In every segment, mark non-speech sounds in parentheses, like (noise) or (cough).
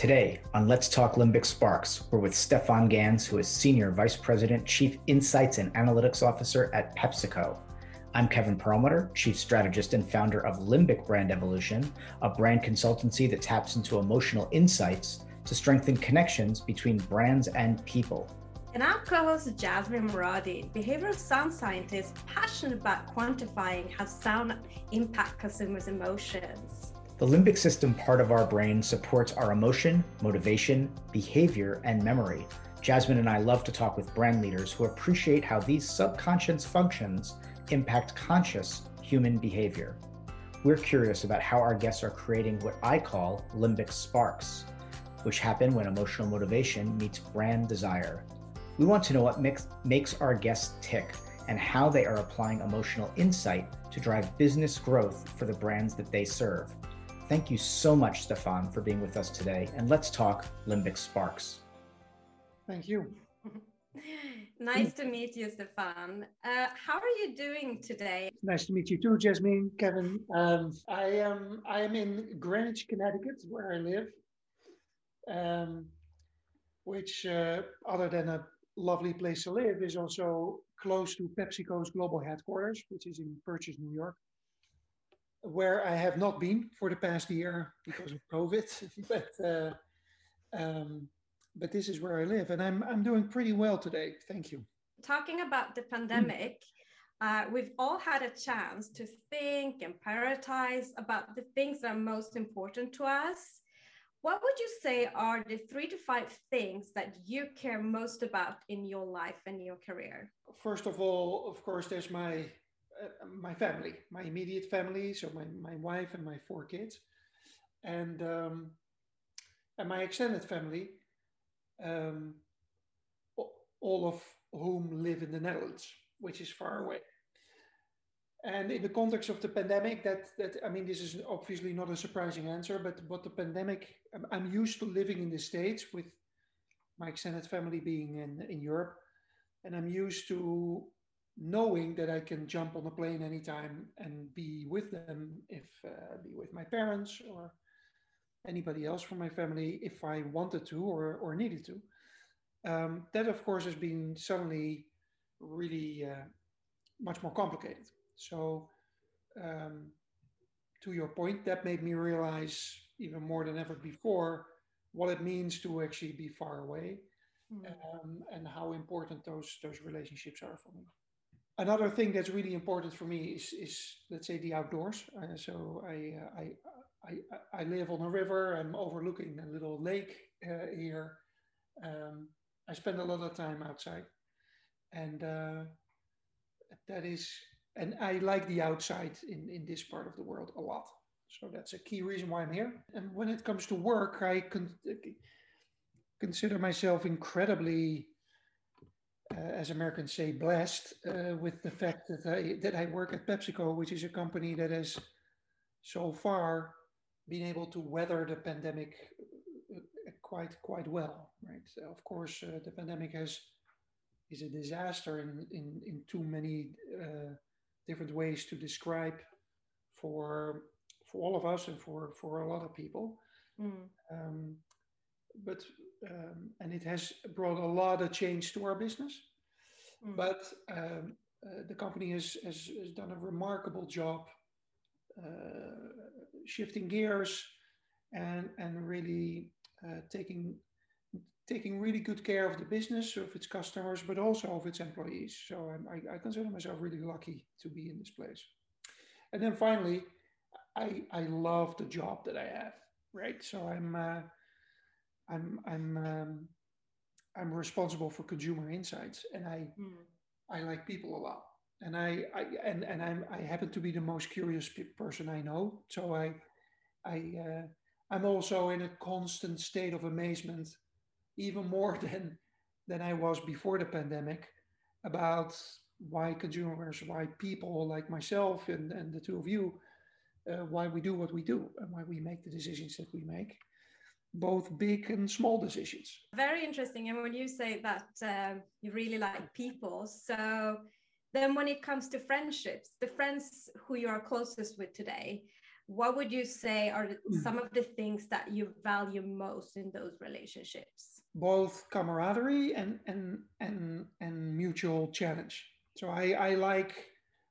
Today on Let's Talk Limbic Sparks, we're with Stephan Gans, who is Senior Vice President, Chief Insights and Analytics Officer at PepsiCo. I'm Kevin Perlmutter, Chief Strategist and founder of Limbic Brand Evolution, a brand consultancy that taps into emotional insights to strengthen connections between brands and people. And I'm co-host Jasmine Moradi, behavioral sound scientist passionate about quantifying how sound impact consumers' emotions. The limbic system part of our brain supports our emotion, motivation, behavior, and memory. Jasmine and I love to talk with brand leaders who appreciate how these subconscious functions impact conscious human behavior. We're curious about how our guests are creating what I call limbic sparks, which happen when emotional motivation meets brand desire. We want to know what makes, makes our guests tick and how they are applying emotional insight to drive business growth for the brands that they serve. Thank you so much, Stephan, for being with us today. And let's talk Limbic Sparks. Thank you. (laughs) nice to meet you, Stephan. Uh, how are you doing today? Nice to meet you too, Jasmine, Kevin. Um, I am I am in Greenwich, Connecticut, where I live, um, which, uh, other than a lovely place to live, is also close to PepsiCo's global headquarters, which is in Purchase, New York where I have not been for the past year because of COVID, (laughs) but uh, um, but this is where I live, and I'm I'm doing pretty well today. Thank you. Talking about the pandemic, mm. uh, we've all had a chance to think and prioritize about the things that are most important to us. What would you say are the three to five things that you care most about in your life and your career? First of all, of course, there's my uh, my family, my immediate family, so my, my wife and my four kids, and um, and my extended family, um, all of whom live in the Netherlands, which is far away. And in the context of the pandemic, that that I mean, this is obviously not a surprising answer, but but the pandemic, I'm used to living in the states with my extended family being in in Europe, and I'm used to knowing that I can jump on a plane anytime and be with them, if uh, be with my parents or anybody else from my family, if I wanted to or, or needed to. Um, that, of course, has been suddenly really uh, much more complicated. So, um, to your point, that made me realize even more than ever before what it means to actually be far away mm. um, and how important those those relationships are for me another thing that's really important for me is, is let's say the outdoors. Uh, so I, uh, I, I, I live on a river. I'm overlooking a little lake uh, here. Um, I spend a lot of time outside, and uh, that is, and I like the outside in in this part of the world a lot. So that's a key reason why I'm here. And when it comes to work, I con- consider myself incredibly as Americans say, blessed uh, with the fact that I, that I work at PepsiCo, which is a company that has so far been able to weather the pandemic uh, quite quite well. Right. So of course, uh, the pandemic has is a disaster in in, in too many uh, different ways to describe for for all of us and for for a lot of people. Mm. Um, but um, and it has brought a lot of change to our business. Mm. But um, uh, the company has, has, has, done a remarkable job uh, shifting gears and and really uh, taking taking really good care of the business of its customers, but also of its employees. So I, I consider myself really lucky to be in this place. And then finally, I I love the job that I have. Right, so I'm uh, I'm I'm um, I'm responsible for consumer insights, and I mm. I like people a lot, and I, I and and I'm I happen to be the most curious person I know. So I I uh, I'm also in a constant state of amazement, even more (laughs) than than I was before the pandemic, about why consumers, why people like myself and and the two of you, uh, why we do what we do, and why we make the decisions that we make both big and small decisions. Very interesting. And when you say that um, you really like people, so then when it comes to friendships, the friends who you are closest with today, what would you say are some of the things that you value most in those relationships? Both camaraderie and and and and mutual challenge. So I I like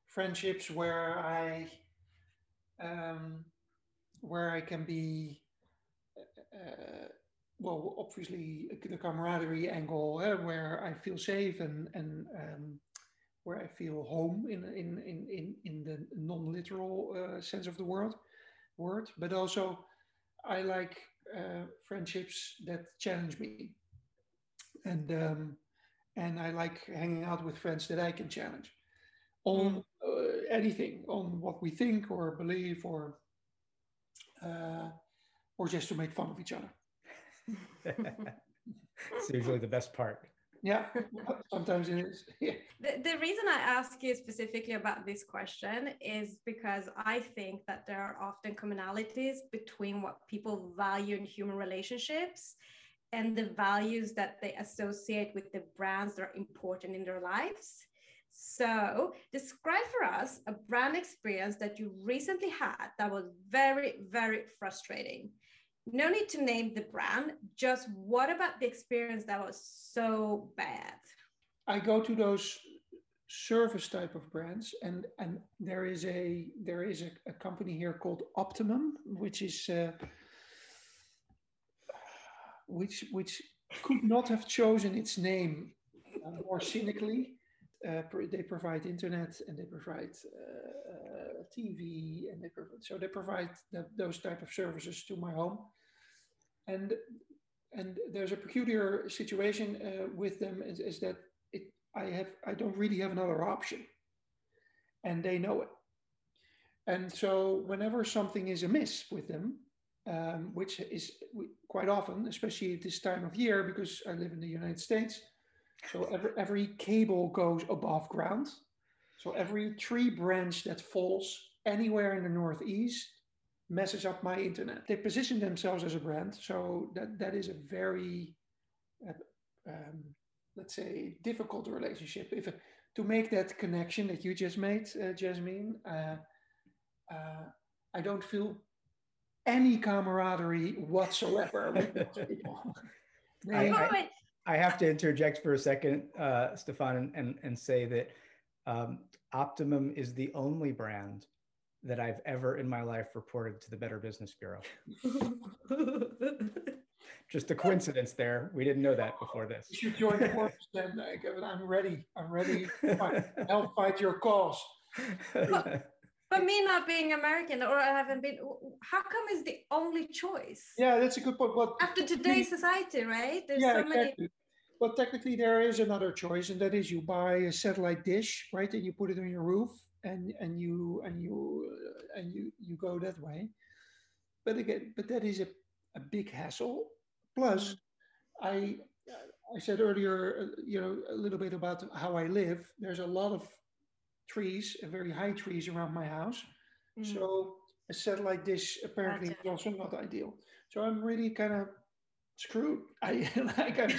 friendships where I um, where I can be well, obviously the camaraderie angle, uh, where I feel safe and and um, where I feel home in in in in, in the non-literal uh, sense of the word word, but also I like uh, friendships that challenge me, and um, and I like hanging out with friends that I can challenge on mm. uh, anything, on what we think or believe, or uh, or just to make fun of each other. (laughs) it's usually the best part. Yeah, (laughs) sometimes it is. (laughs) Yeah. The, the reason I ask you specifically about this question is because I think that there are often commonalities between what people value in human relationships and the values that they associate with the brands that are important in their lives. So, describe for us a brand experience that you recently had that was very, very frustrating no need to name the brand just what about the experience that was so bad? I go to those service type of brands and and there is a there is a, a company here called optimum which is uh, which which could not have chosen its name uh, more cynically. Uh, they provide internet and they provide uh, uh TV and they provide, so they provide the, those type of services to my home and and there's a peculiar situation uh, with them is, is that it, I have I don't really have another option, and they know it. And so whenever something is amiss with them, um, which is quite often, especially at this time of year, because I live in the United States, so every every cable goes above ground. So every tree branch that falls anywhere in the Northeast messes up my internet. They position themselves as a brand, so that that is a very, uh, um, let's say, difficult relationship. If to make that connection that you just made, uh, Jasmine, uh, uh I don't feel any camaraderie whatsoever (laughs) with those people. I, I, I, have to interject for a second, uh, Stephan, and, and, and say that um, Optimum is the only brand that I've ever in my life reported to the Better Business Bureau. (laughs) Just a coincidence there. We didn't know that before this. You should join the force then. I'm ready. I'm ready to help fight your cause. But, me not being American or I haven't been, how come is the only choice? Yeah, that's a good point. But after today's society, right? There's yeah, so exactly. many. But technically, there is another choice, and that is you buy a satellite dish, right? And you put it on your roof, and and you and you uh, and you you go that way. But again but that is a, a big hassle. Plus mm-hmm. i i said earlier uh, you know a little bit about how i live. There's a lot of trees very high trees around my house. Mm. so a satellite dish apparently is also not ideal. So i'm really kind of screwed. (laughs) I like I'm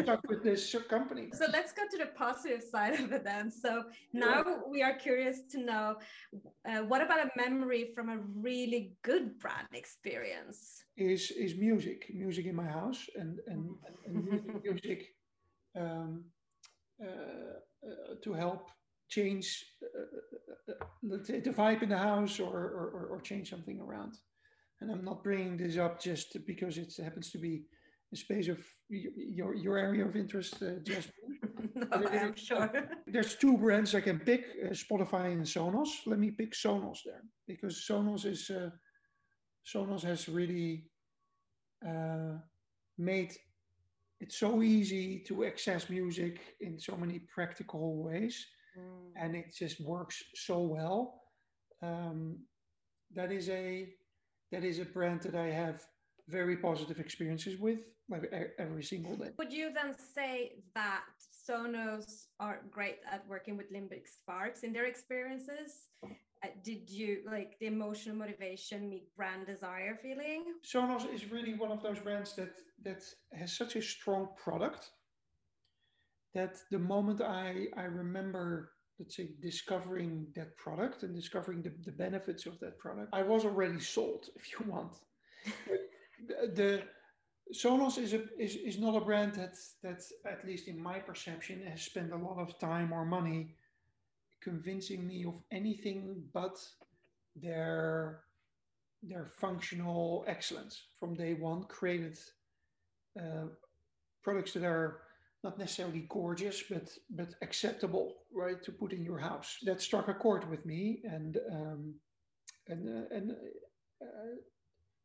stuck with this company. So let's go to the positive side of it then. So now yeah. we are curious to know uh, what about a memory from a really good brand experience? Is is music, music in my house, and and, mm-hmm. and music (laughs) um, uh, uh, to help change, uh, uh, let's say, the vibe in the house, or, or or change something around. And I'm not bringing this up just because it happens to be space of your your area of interest, uh, (laughs) no, I'm sure. (laughs) There's two brands I can pick: uh, Spotify and Sonos. Let me pick Sonos there because Sonos is uh, Sonos has really uh, made it so easy to access music in so many practical ways, mm. and it just works so well. Um, that is a that is a brand that I have very positive experiences with every single day. Would you then say that Sonos are great at working with limbic sparks in their experiences? Uh, did you like the emotional motivation meet brand desire feeling? Sonos is really one of those brands that that has such a strong product that the moment I I remember let's say discovering that product and discovering the, the benefits of that product i was already sold (laughs) if you want (laughs) the, the sonos is a is, is not a brand that that at least in my perception has spent a lot of time or money convincing me of anything but their their functional excellence from day one created uh, products that are not necessarily gorgeous, but but acceptable, right, to put in your house. That struck a chord with me, and um, and uh, and uh,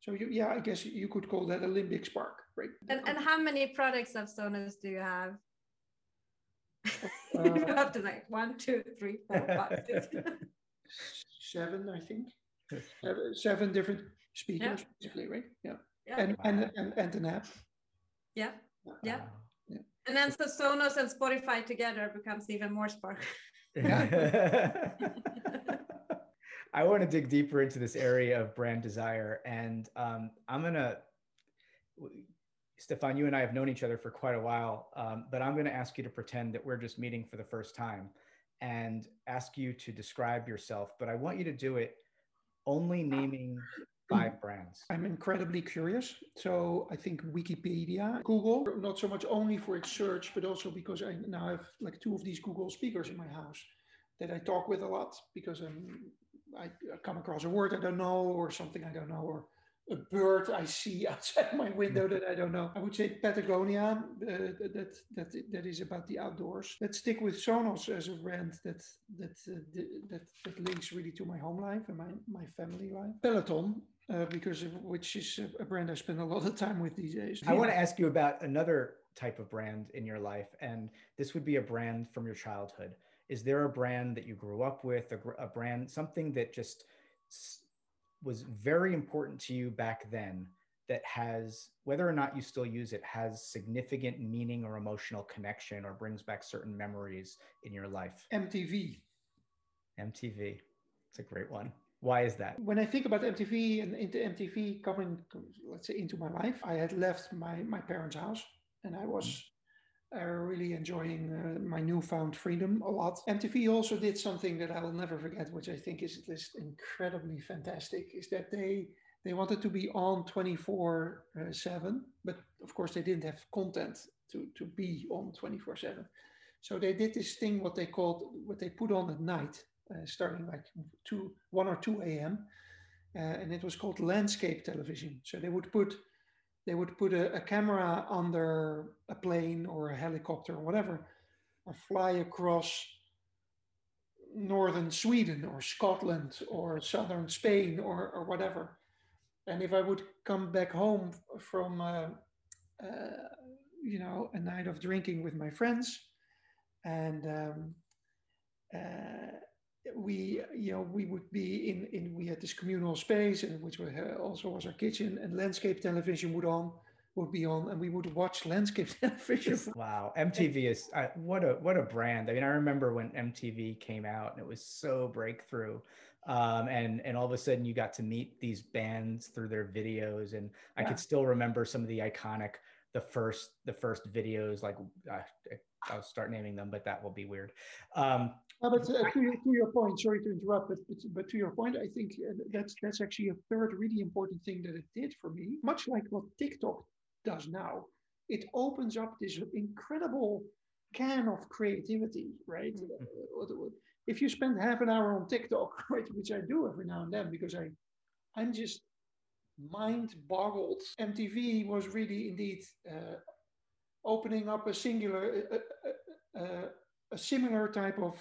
so you, yeah, I guess you could call that a limbic spark, right? And, and how many products of Sonos do you have? Uh, (laughs) you have to like one, two, three, four, five, six. (laughs) seven, I think. Seven, seven different speakers, yeah. basically, right? Yeah. yeah. And, and and and an app. Yeah. Yeah. And then so Sonos and Spotify together becomes even more spark. Yeah. (laughs) I want to dig deeper into this area of brand desire. And um, I'm going to, Stephan, you and I have known each other for quite a while, um, but I'm going to ask you to pretend that we're just meeting for the first time and ask you to describe yourself. But I want you to do it only naming five brands? I'm incredibly curious. So I think Wikipedia, Google, not so much only for its search, but also because I now have like two of these Google speakers in my house that I talk with a lot because I'm, I come across a word I don't know or something I don't know or a bird I see (laughs) outside my window that I don't know. I would say Patagonia, uh, that that that is about the outdoors. Let's stick with Sonos as a brand that that uh, that that links really to my home life and my my family life. Peloton, uh, because of, which is a brand I spend a lot of time with these days. I want to ask you about another type of brand in your life, and this would be a brand from your childhood. Is there a brand that you grew up with, a, a brand, something that just was very important to you back then that has whether or not you still use it has significant meaning or emotional connection or brings back certain memories in your life? Mtv mtv it's a great one. Why is that? When i think about mtv and into mtv coming let's say into my life i had left my my parents house and i was mm. Uh, really enjoying uh, my newfound freedom a lot. MTV also did something that I will never forget, which I think is just incredibly fantastic, is that they they wanted to be on 24 uh, 7, but of course they didn't have content to, to be on 24 7. So they did this thing, what they called, what they put on at night, uh, starting like 2, 1 or 2 a.m. Uh, and it was called landscape television. So they would put they would put a, a, camera under a plane or a helicopter or whatever and fly across northern Sweden or Scotland or southern Spain or, or whatever. And if I would come back home from, uh, uh, you know, a night of drinking with my friends and um, uh, we you know we would be in in we had this communal space and which was, uh, also was our kitchen and landscape television would on would be on and we would watch landscape (laughs) television. Wow mtv is uh, what a what a brand. I mean i remember when mtv came out and it was so breakthrough um, and and all of a sudden you got to meet these bands through their videos and i could still remember some of the iconic the first the first videos like uh, I'll start naming them, but that will be weird. Um, no, but uh, to, to, your point, sorry to interrupt, but, but, but to your point, I think uh, that's that's actually a third really important thing that it did for me. Much like what TikTok does now, it opens up this incredible can of creativity, right? Mm-hmm. Uh, if you spend half an hour on TikTok, (laughs) right, which I do every now and then because I, I'm just mind boggled. MTV was really indeed uh, opening up a singular, a, a, a, similar type of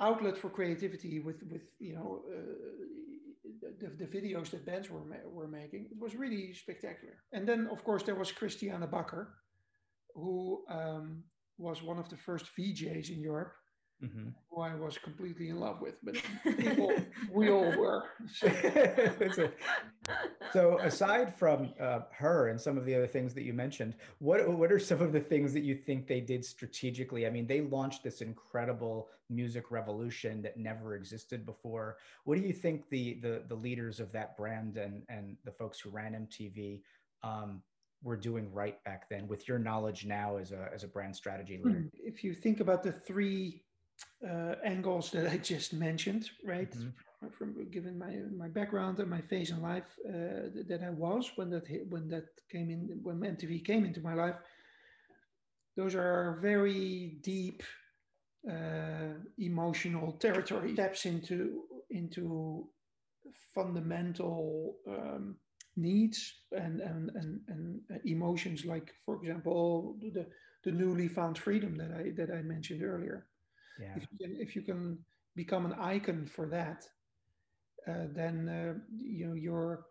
outlet for creativity with, with you know, uh, the, the videos that bands were, were making. It was really spectacular. And then, of course, there was Kristiane Backer, who um, was one of the first VJs in Europe mm-hmm. (laughs) who I was completely in love with, but (laughs) people, we all were. (laughs) So. so, aside from uh, her and some of the other things that you mentioned, what what are some of the things that you think they did strategically? I mean, they launched this incredible music revolution that never existed before. What do you think the the the leaders of that brand and and the folks who ran MTV um, were doing right back then with your knowledge now as a as a brand strategy leader? If you think about the three uh, angles that I just mentioned, right? Mm-hmm. From given my my background and my phase in life uh, that I was when that when that came in when MTV came into my life, those are very deep uh, emotional territory. (laughs) Steps into into fundamental um, needs and, and, and, and emotions like, for example, the, the newly found freedom that I, that I mentioned earlier. Yeah. If, you can, if you can become an icon for that, uh, then uh, you know your,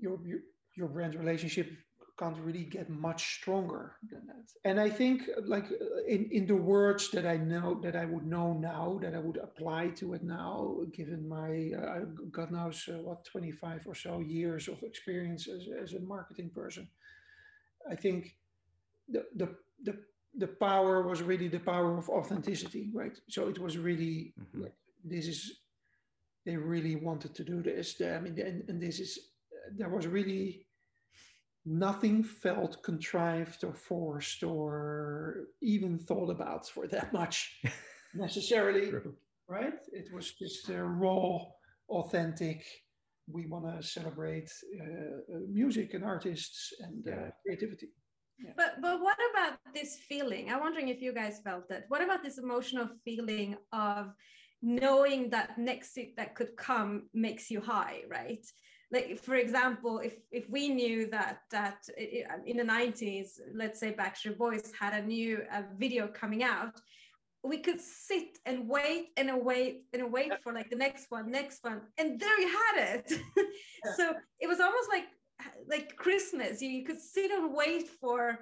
your your your brand relationship can't really get much stronger than that. And I think like in, in the words that I know that I would know now, that I would apply to it now, given my, uh, God knows uh, what, 25 or so years of experience as, as a marketing person. I think the, the, the, the power was really the power of authenticity, right? So it was really, mm-hmm. this is, they really wanted to do this. I mean, and, and this is, there was really nothing felt contrived or forced or even thought about for that much (laughs) necessarily right it was just uh, raw authentic we want to celebrate uh, uh, music and artists and uh, creativity yeah. but but what about this feeling? I'm wondering if you guys felt that. What about this emotional feeling of knowing that next that could come makes you high right? Like for example if if we knew that that in the 90s let's say backstreet boys had a new uh, video coming out we could sit and wait and wait and wait for like the next one next one and there you had it. (laughs) So it was almost like like christmas you, you could sit and wait for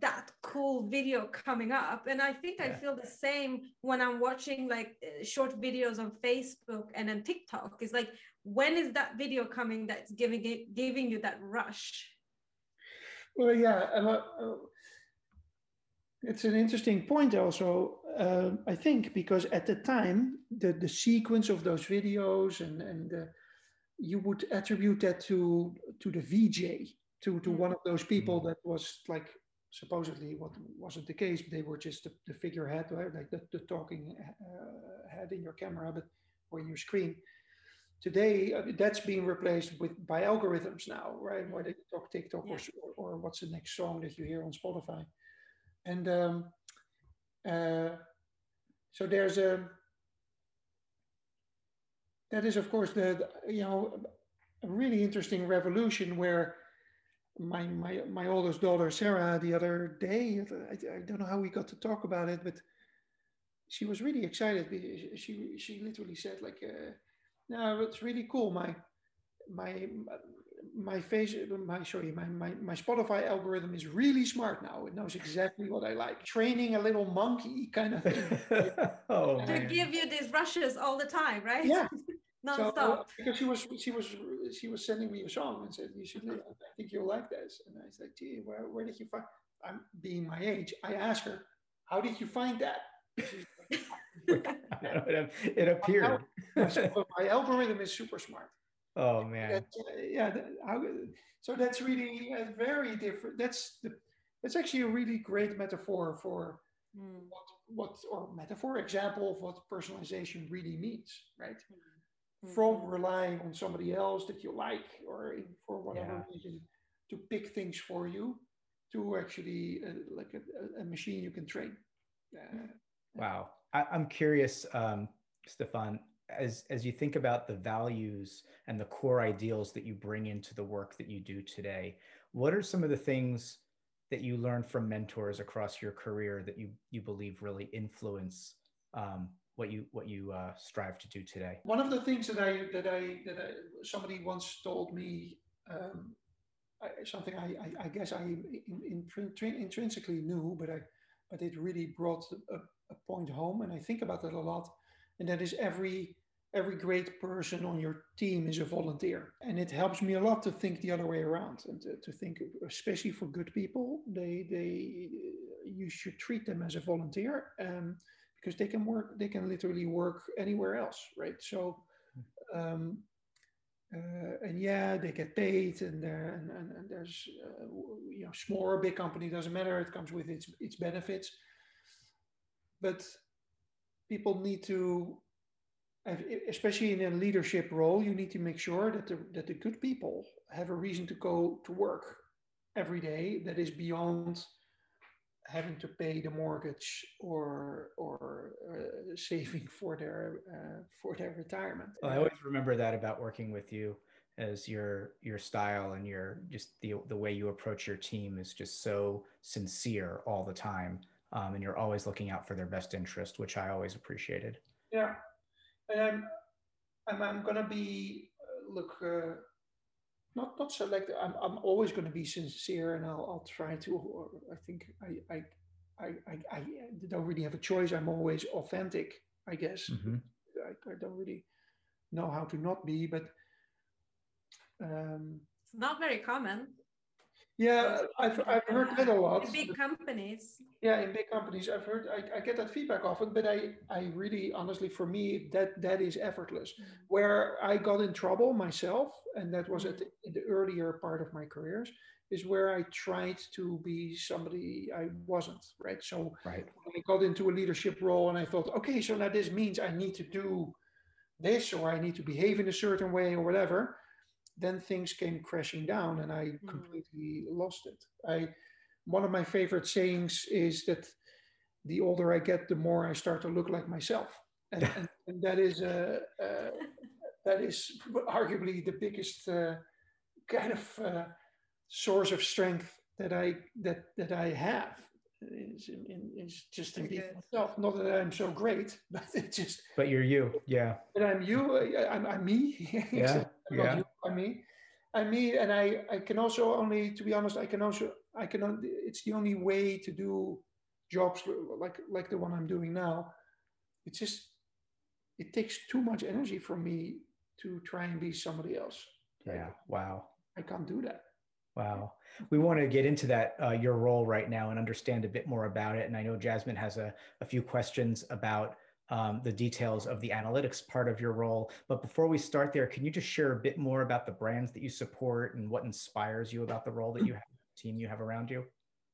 that cool video coming up. And i think yeah. i feel the same when i'm watching like uh, short videos on facebook and then tiktok. It's like when is that video coming that's giving it giving you that rush? Well yeah uh, it's an interesting point also uh, i think because at the time the, the sequence of those videos and and uh, you would attribute that to to the vj to to mm. one of those people mm. that was like supposedly what wasn't the case they were just the, the figurehead like the, the talking uh, head in your camera but or in your screen today uh, that's being replaced with by algorithms now, right? Where they talk TikTok yeah. or, or what's the next song that you hear on Spotify, and um, uh, so there's a that is of course the, the, you know a really interesting revolution where my my my oldest daughter Sarah the other day I, I don't know how we got to talk about it but she was really excited she she literally said like uh, no, it's really cool. My my my face my sorry my, my my spotify algorithm is really smart now. It knows exactly what i like. Training a little monkey kind of thing. (laughs) Oh, to give you these rushes all the time right? Yeah. (laughs) Non-stop. So, uh, because she was she was she was sending me a song and said you should i think you'll like this. And i said gee where, where did you find i'm being my age. I asked her how did you find that? (laughs) It appeared. my algorithm is super smart. Oh man. That, uh, yeah. That, how, so that's really a very different. That's the. That's actually a really great metaphor for mm. what, what or metaphor example of what personalization really means, right? Mm. From relying on somebody else that you like or for whatever yeah. reason to pick things for you to actually uh, like a, a, machine you can train. Uh, Wow. I, am curious, um, Stephan, as, as you think about the values and the core ideals that you bring into the work that you do today, what are some of the things that you learned from mentors across your career that you, you believe really influence um, what you what you uh, strive to do today? One of the things that I that I that I, somebody once told me um, I, something I, I, I, guess I in, in, in, intrinsically knew, but I but it really brought a, a point home, and I think about that a lot. And that is every every great person on your team is a volunteer, and it helps me a lot to think the other way around and to, to think, especially for good people, they they you should treat them as a volunteer. Um, because they can work, they can literally work anywhere else, right? So, um, uh, and yeah, they get paid, and there and, and, and there's uh, you know small or big company doesn't matter. It comes with its its benefits, but people need to especially in a leadership role you need to make sure that the that the good people have a reason to go to work every day that is beyond having to pay the mortgage or or uh, saving (laughs) for their uh, for their retirement. Well, I always remember that about working with you as your your style and your just the the way you approach your team is just so sincere all the time um, and you're always looking out for their best interest which i always appreciated yeah and i'm i'm, I'm gonna be uh, look uh, not not selective. I'm I'm always going to be sincere, and I'll I'll try to. I think I I I I, I don't really have a choice. I'm always authentic. I guess mm-hmm. I, I don't really know how to not be, but um, it's not very common. Yeah, I've, I've heard that a lot. In big companies. Yeah, in big companies, I've heard I, I get that feedback often, but I I really honestly for me that that is effortless. Mm-hmm. Where I got in trouble myself, and that was mm-hmm. at the, in the earlier part of my careers, is where I tried to be somebody I wasn't. Right. So right. I got into a leadership role, and I thought, okay, so now this means I need to do this, or I need to behave in a certain way, or whatever then things came crashing down and I mm. completely lost it. I one of my favorite sayings is that the older I get, the more I start to look like myself, and, (laughs) and, and that is uh, uh, that is arguably the biggest uh, kind of uh, source of strength that I that that I have is, is just in being myself. Not that I'm so great, (laughs) but it's just. But you're you, yeah. But I'm you. I'm, I'm me. (laughs) Yeah, yeah. You, I'm me. I'm me, and I I can also only, to be honest, I can also I can. Only, it's the only way to do jobs like like the one I'm doing now. It's just it takes too much energy from me to try and be somebody else. Yeah. Wow. I can't do that. Wow. We want to get into that, uh, your role right now and understand a bit more about it. And I know Jasmine has a, a few questions about um, the details of the analytics part of your role. But before we start there, can you just share a bit more about the brands that you support and what inspires you about the role that you have, team you have around you?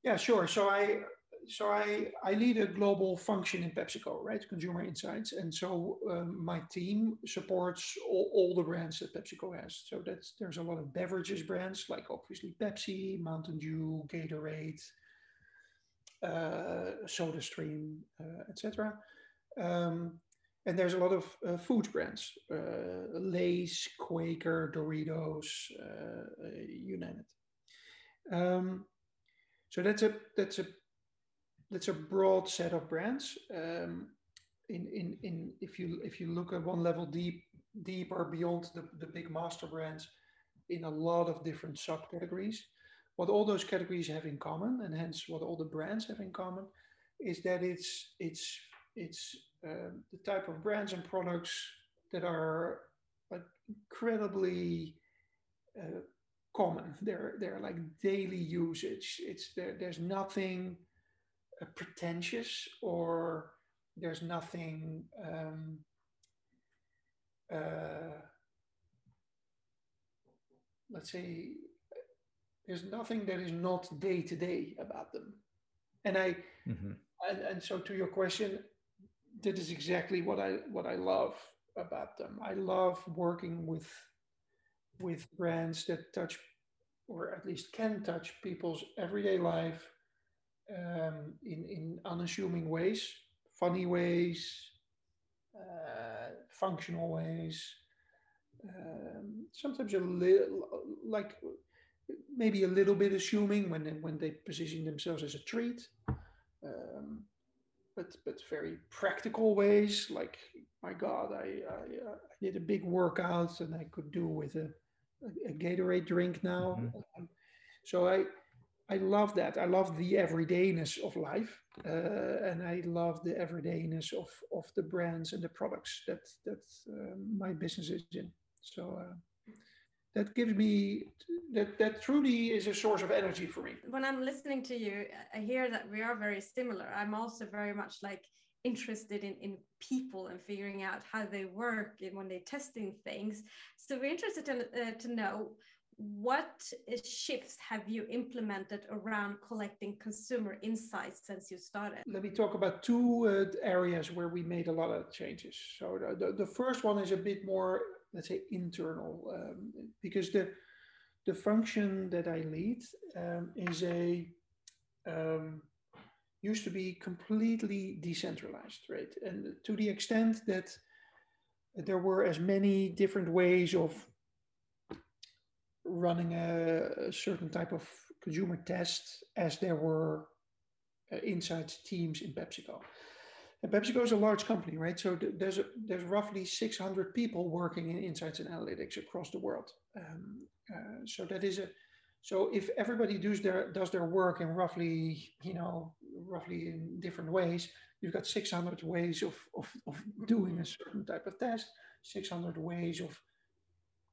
Yeah, sure. So I so I, I lead a global function in PepsiCo, right? Consumer insights. And so um, my team supports all, all, the brands that PepsiCo has. So that's there's a lot of beverages brands like obviously Pepsi, Mountain Dew, Gatorade, uh, SodaStream, uh, etc. Um, and there's a lot of uh, food brands, uh, Lay's, Quaker, Doritos, uh, uh, you name it. Um, so that's a that's a that's a broad set of brands. Um, in, in, in if you if you look at one level deep deeper beyond the, the big master brands in a lot of different subcategories. What all those categories have in common, and hence what all the brands have in common, is that it's it's it's uh, the type of brands and products that are like incredibly uh, common. They're they're like daily usage. It's there. There's nothing uh, pretentious or there's nothing um, uh, let's say there's nothing that is not day to day about them and i mm-hmm. and, and so to your question that is exactly what i what i love about them. I love working with with brands that touch or at least can touch people's everyday life um, in, in unassuming ways, funny ways, uh, functional ways, um, sometimes a little like maybe a little bit assuming when they, when they position themselves as a treat, um, but but very practical ways. Like my God, I, I, I did a big workout and I could do with a, a, a Gatorade drink now. Mm-hmm. Um, so I I love that. I love the everydayness of life, uh, and I love the everydayness of of the brands and the products that that uh, my business is in. So uh, that gives me that that truly is a source of energy for me. When I'm listening to you, I hear that we are very similar. I'm also very much like interested in, in people and figuring out how they work and when they're testing things. So we're interested to, uh, to know what shifts have you implemented around collecting consumer insights since you started? Let me talk about two uh, areas where we made a lot of changes. So the, the, the first one is a bit more, let's say, internal, um, because the the function that I lead um, is a um, used to be completely decentralized, right? And to the extent that there were as many different ways of running a, a certain type of consumer test as there were uh, inside teams in PepsiCo. And PepsiCo is a large company, right? So th- there's a, there's roughly 600 people working in insights and analytics across the world. Um, uh, so that is a so if everybody does their does their work in roughly you know roughly in different ways, you've got 600 ways of of, of doing a certain type of test, 600 ways of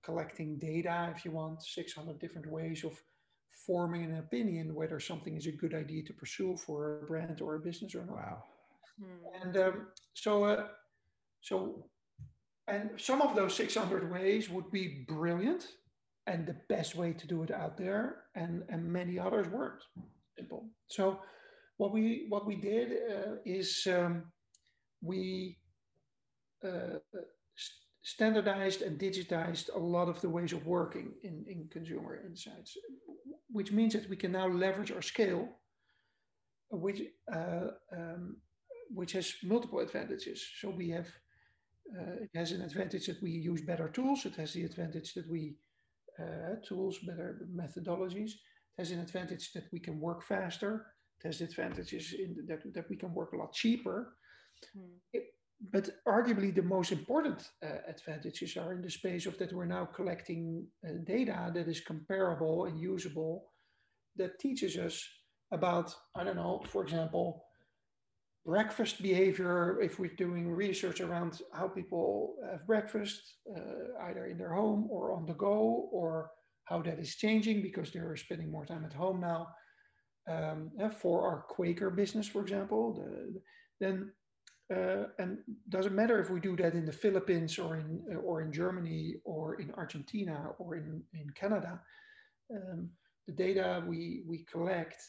collecting data, if you want, 600 different ways of forming an opinion whether something is a good idea to pursue for a brand or a business or not. Wow. Hmm. And um, so, uh, so, and some of those 600 ways would be brilliant and the best way to do it out there, and and many others weren't. Simple. So, what we what we did uh, is um, we uh, standardized and digitized a lot of the ways of working in, in consumer insights, which means that we can now leverage our scale, which, uh, um, which has multiple advantages. So we have, uh, it has an advantage that we use better tools. It has the advantage that we, uh, tools, better methodologies. It has an advantage that we can work faster. It has advantages in that, that we can work a lot cheaper. Hmm. It, but arguably the most important uh, advantages are in the space of that we're now collecting uh, data that is comparable and usable that teaches us about i don't know for example breakfast behavior if we're doing research around how people have breakfast uh, either in their home or on the go or how that is changing because they're spending more time at home now um, for our quaker business for example the, then uh, and doesn't matter if we do that in the Philippines or in uh, or in Germany or in Argentina or in, in Canada. Um, the data we we collect,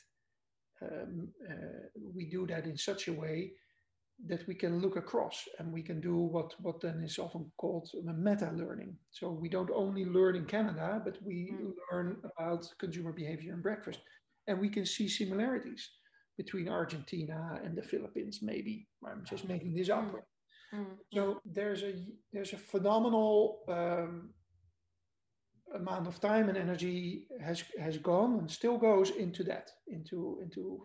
um, uh, we do that in such a way that we can look across and we can do what what then is often called meta learning. So we don't only learn in Canada, but we mm. learn about consumer behavior and breakfast, and we can see similarities between Argentina and the Philippines, maybe. I'm just making this up. Mm. So there's a there's a phenomenal um, amount of time and energy has has gone and still goes into that, into into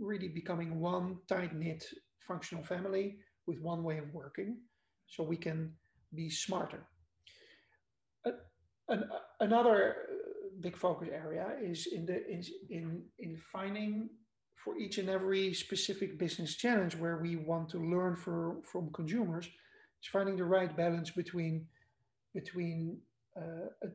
really becoming one tight knit functional family with one way of working, so we can be smarter. Uh, an, another big focus area is in the is in in finding for each and every specific business challenge where we want to learn for, from consumers is finding the right balance between between uh,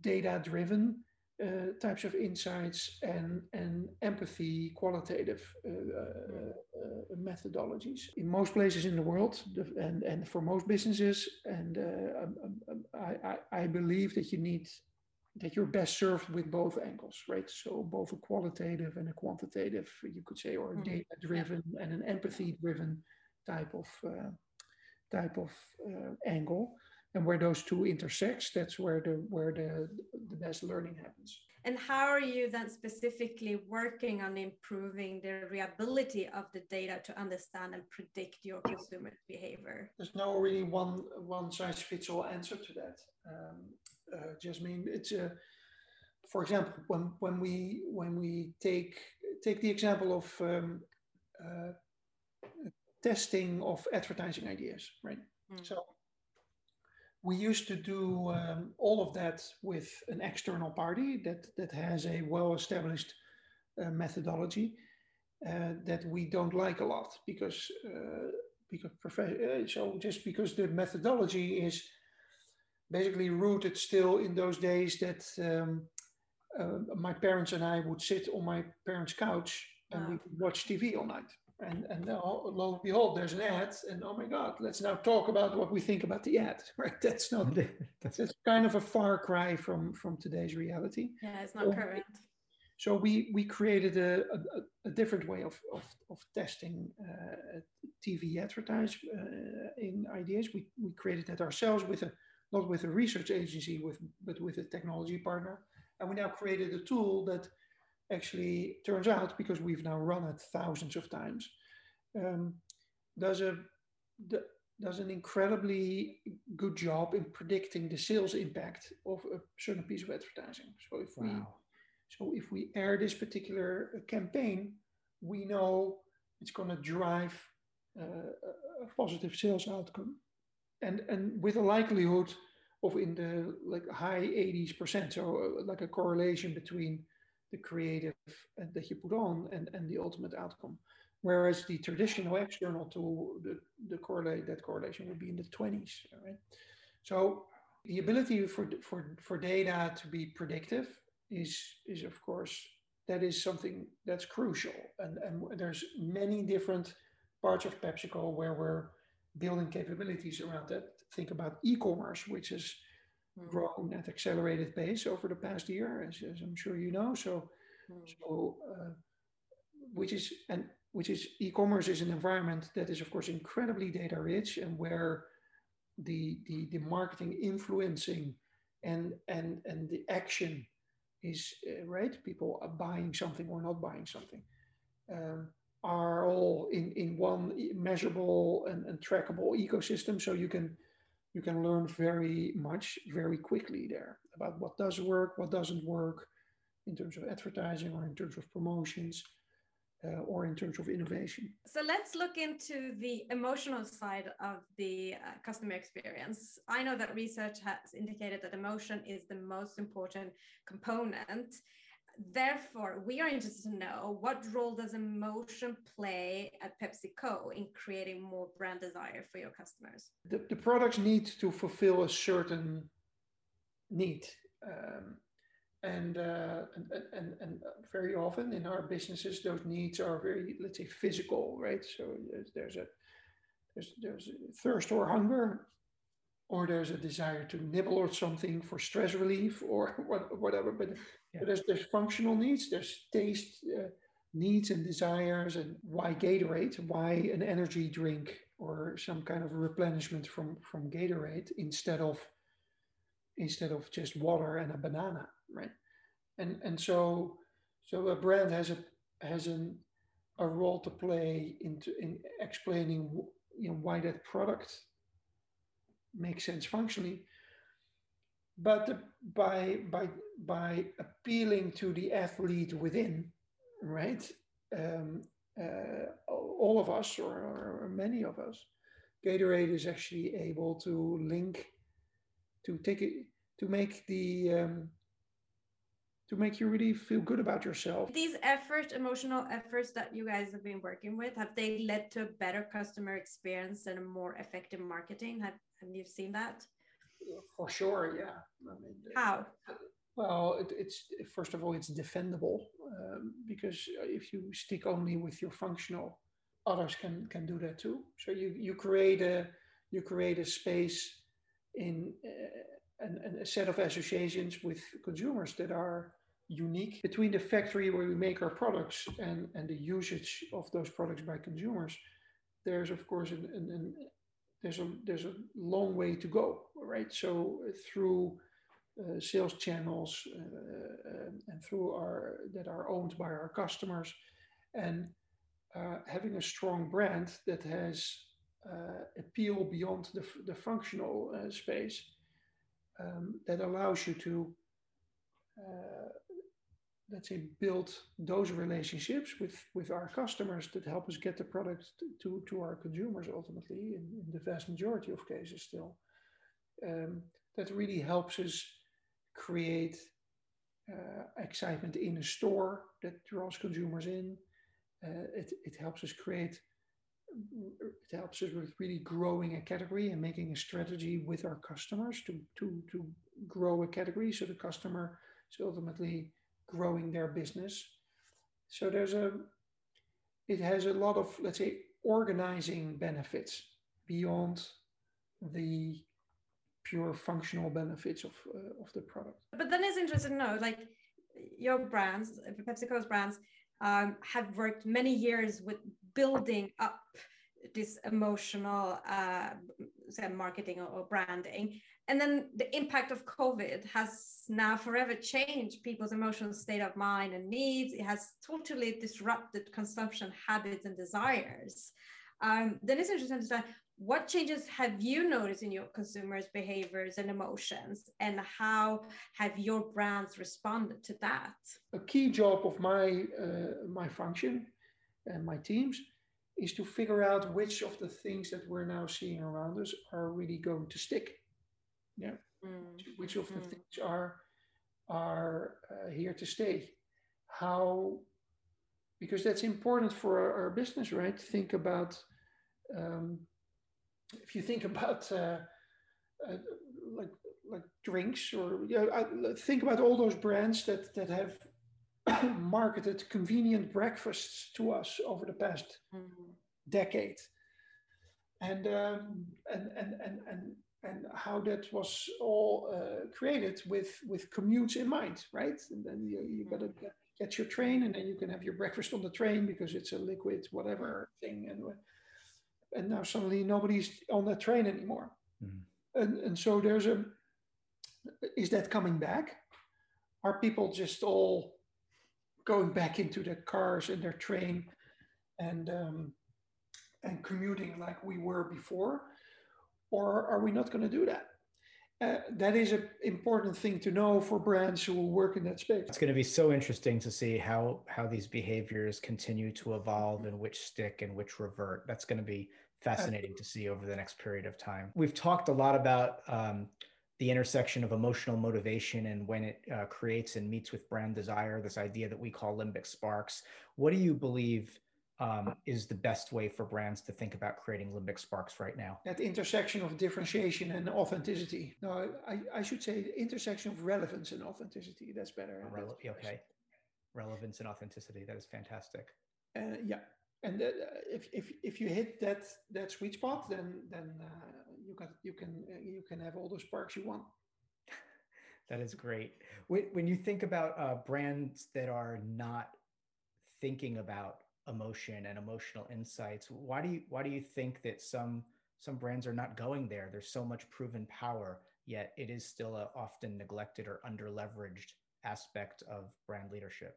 data driven uh, types of insights and, and empathy qualitative uh, uh, uh, methodologies in most places in the world and, and for most businesses and uh, um, um, um, I, I, I believe that you need that you're best served with both angles, right? So both a qualitative and a quantitative, you could say, or a mm-hmm. data-driven and an empathy-driven type of uh, type of uh, angle. And where those two intersect, that's where the where the the best learning happens. And how are you then specifically working on improving the reliability of the data to understand and predict your consumer behavior? There's no really one one size fits all answer to that. Um, uh, Jasmine. It's a, for example, when when we when we take take the example of um, uh, testing of advertising ideas, right? Mm. So we used to do um, all of that with an external party that that has a well-established uh, methodology uh, that we don't like a lot because uh, because uh, so just because the methodology is basically rooted still in those days that um, uh, my parents and I would sit on my parents' couch and wow. we would watch TV all night. And and lo and behold, there's an ad, and oh my God, let's now talk about what we think about the ad. (laughs) Right? That's not (laughs) that's, that's kind of a far cry from from today's reality. Yeah, it's not current. So we we created a, a, a different way of of, of testing uh, TV advertise uh, in ideas. We we created that ourselves with a not with a research agency, with but with a technology partner, and we now created a tool that actually turns out because we've now run it thousands of times um, does a does an incredibly good job in predicting the sales impact of a certain piece of advertising so if wow. we so if we air this particular campaign we know it's going to drive uh, a positive sales outcome and and with a likelihood of in the like high 80s percent so uh, like a correlation between the creative that you put on and, and the ultimate outcome. Whereas the traditional external tool, the, the correlate that correlation would be in the 20s, right? So the ability for, for, for data to be predictive is, is of course, that is something that's crucial. And, and there's many different parts of PepsiCo where we're building capabilities around that. Think about e-commerce, which is mm. grown at accelerated pace over the past year, as, as I'm sure you know. So, mm. so uh, which is and which is e-commerce is an environment that is of course incredibly data rich and where the the, the marketing influencing and and and the action is uh, right people are buying something or not buying something um, are all in in one measurable and, and trackable ecosystem so you can you can learn very much very quickly there about what does work, what doesn't work in terms of advertising or in terms of promotions uh, or in terms of innovation. So let's look into the emotional side of the uh, customer experience. I know that research has indicated that emotion is the most important component therefore, we are interested to know what role does emotion play at PepsiCo in creating more brand desire for your customers? The, the products need to fulfill a certain need. Um, and, uh, and, and, and very often in our businesses, those needs are very, let's say, physical, right? So there's, there's a there's, there's a thirst or hunger or there's a desire to nibble or something for stress relief or (laughs) whatever. But, yeah. there's, there's functional needs, there's taste uh, needs and desires, and why Gatorade? Why an energy drink or some kind of replenishment from from Gatorade instead of instead of just water and a banana, right? And and so so a brand has a has an a role to play into in explaining you know why that product makes sense functionally. But by by by appealing to the athlete within, right? Um, uh, all of us, or, or, many of us, Gatorade is actually able to link, to take it, to make the um, to make you really feel good about yourself. These efforts, emotional efforts that you guys have been working with, have they led to a better customer experience and a more effective marketing? Have have you seen that? For sure, yeah. I mean, How? Well, it, it's first of all, it's defendable um, because if you stick only with your functional, others can can do that too. So you you create a you create a space in uh, a set of associations with consumers that are unique between the factory where we make our products and and the usage of those products by consumers. There's of course an, an, there's a there's a long way to go, right? So uh, through uh, sales channels uh, uh, and through our that are owned by our customers, and uh, having a strong brand that has uh, appeal beyond the the functional space um, that allows you to let's say build those relationships with with our customers that help us get the product to to our consumers ultimately in, in the vast majority of cases still um, that really helps us create uh, excitement in a store that draws consumers in. Uh, it, it helps us create it helps us with really growing a category and making a strategy with our customers to to to grow a category so the customer is ultimately growing their business. So there's a it has a lot of let's say organizing benefits beyond the pure functional benefits of uh, of the product. But then it's interesting to know, like your brands, PepsiCo's brands, um, have worked many years with building up this emotional uh, marketing or branding and then the impact of covid has now forever changed people's emotional state of mind and needs. It has totally disrupted consumption habits and desires. Um, then it's interesting to understand what changes have you noticed in your consumers behaviors and emotions? And how have your brands responded to that? A key job of my uh, my function and my teams is to figure out which of the things that we're now seeing around us are really going to stick yeah mm. which of the mm. things are are uh, here to stay how because that's important for our, our business right think about um, if you think (laughs) about uh, uh, like like drinks or you know, I, think about all those brands that that have (coughs) marketed convenient breakfasts to us over the past mm-hmm. decade and, um, and and and and and how that was all uh, created with with commutes in mind right and then you, you gotta mm-hmm. get, get your train and then you can have your breakfast on the train because it's a liquid whatever thing and and now suddenly nobody's on that train anymore. Mm-hmm. And, and so there's a, is that coming back? Are people just all going back into their cars and their train and, um, and commuting like we were before? Or are we not going to do that? Uh, that is an important thing to know for brands who work in that space. It's going to be so interesting to see how how these behaviors continue to evolve and which stick and which revert. That's going to be fascinating to see over the next period of time. We've talked a lot about um, the intersection of emotional motivation and when it uh, creates and meets with brand desire. This idea that we call limbic sparks. What do you believe? Um, is the best way for brands to think about creating limbic sparks right now? That intersection of differentiation and authenticity. No, I, I should say the intersection of relevance and authenticity. That's better. Rele- okay. Relevance and authenticity. That is fantastic. Uh, yeah. And uh, if, if, if you hit that, that sweet spot, then, then uh, you, got, you, can, uh, you can have all the sparks you want. (laughs) that is great. When, when you think about uh, brands that are not thinking about emotion and emotional insights. Why do you why do you think that some some brands are not going there? There's so much proven power yet it is still a often neglected or under leveraged aspect of brand leadership.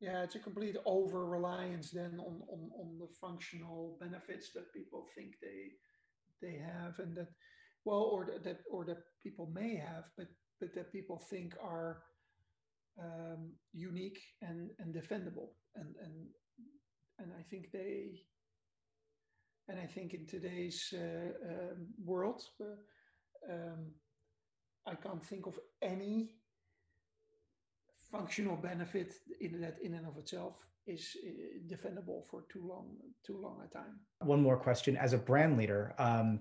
Yeah it's a complete over reliance then on, on on the functional benefits that people think they they have and that well or that or that people may have but but that people think are um, unique and, and defendable. And, and, and I think they, and I think in today's uh, um, world, uh, um, I can't think of any functional benefit in that in and of itself is uh, defendable for too long too long a time one more question as a brand leader um,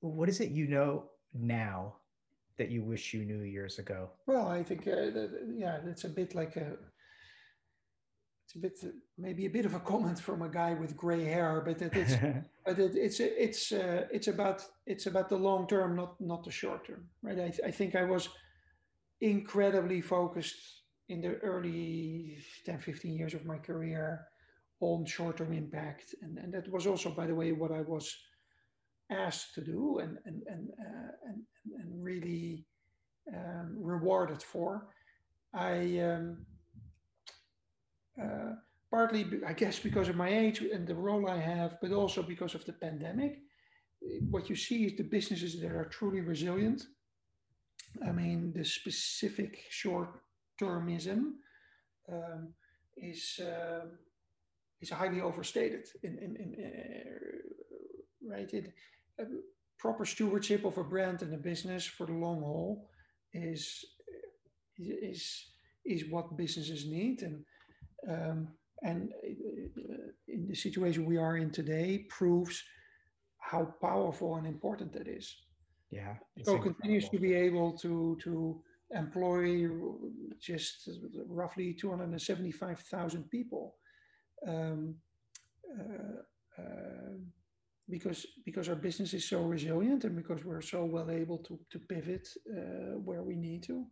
what is it you know now that you wish you knew years ago? Well, I think, uh, yeah, it's a bit like a, it's a bit maybe a bit of a comment from a guy with gray hair, but it, it's (laughs) but it, it's it's uh, it's about it's about the long term, not not the short term, right? I, I think I was incredibly focused in the early 10, 15 years of my career on short term impact, and and that was also, by the way, what I was asked to do and and and uh, and, and really um, rewarded for. I um, uh, partly, I guess, because of my age and the role I have, but also because of the pandemic. What you see is the businesses that are truly resilient. I mean, the specific short termism um, is uh, is highly overstated in, in, in uh, right. It, proper stewardship of a brand and a business for the long haul is is is what businesses need. And um, and uh, in the situation we are in today proves how powerful and important that is. Yeah so continues to be able to to employ just roughly 275,000 people. Um, uh, uh, because because our business is so resilient and because we're so well able to to pivot uh, where we need to.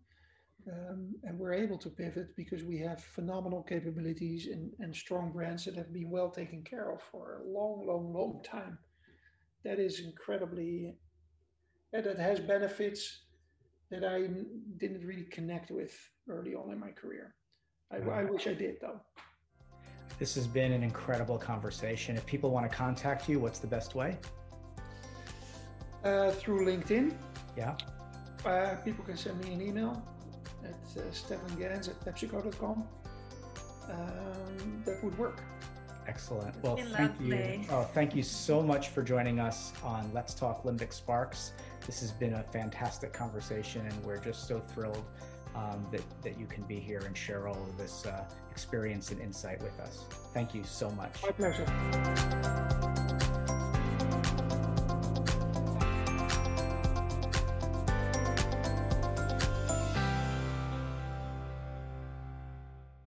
Um, and we're able to pivot because we have phenomenal capabilities and, and strong brands that have been well taken care of for a long, long, long time. That is incredibly, that has benefits that I didn't really connect with early on in my career. I, I wish I did though. This has been an incredible conversation. If people want to contact you, what's the best way? Uh, through LinkedIn. Yeah. Uh, people can send me an email at uh, Stephan Gans at PepsiCo.com. Um, that would work. Excellent. Well, thank you. Oh, thank you so much for joining us on Let's Talk Limbic Sparks. This has been a fantastic conversation, and we're just so thrilled um, that, that you can be here and share all of this uh, experience and insight with us. Thank you so much. My pleasure.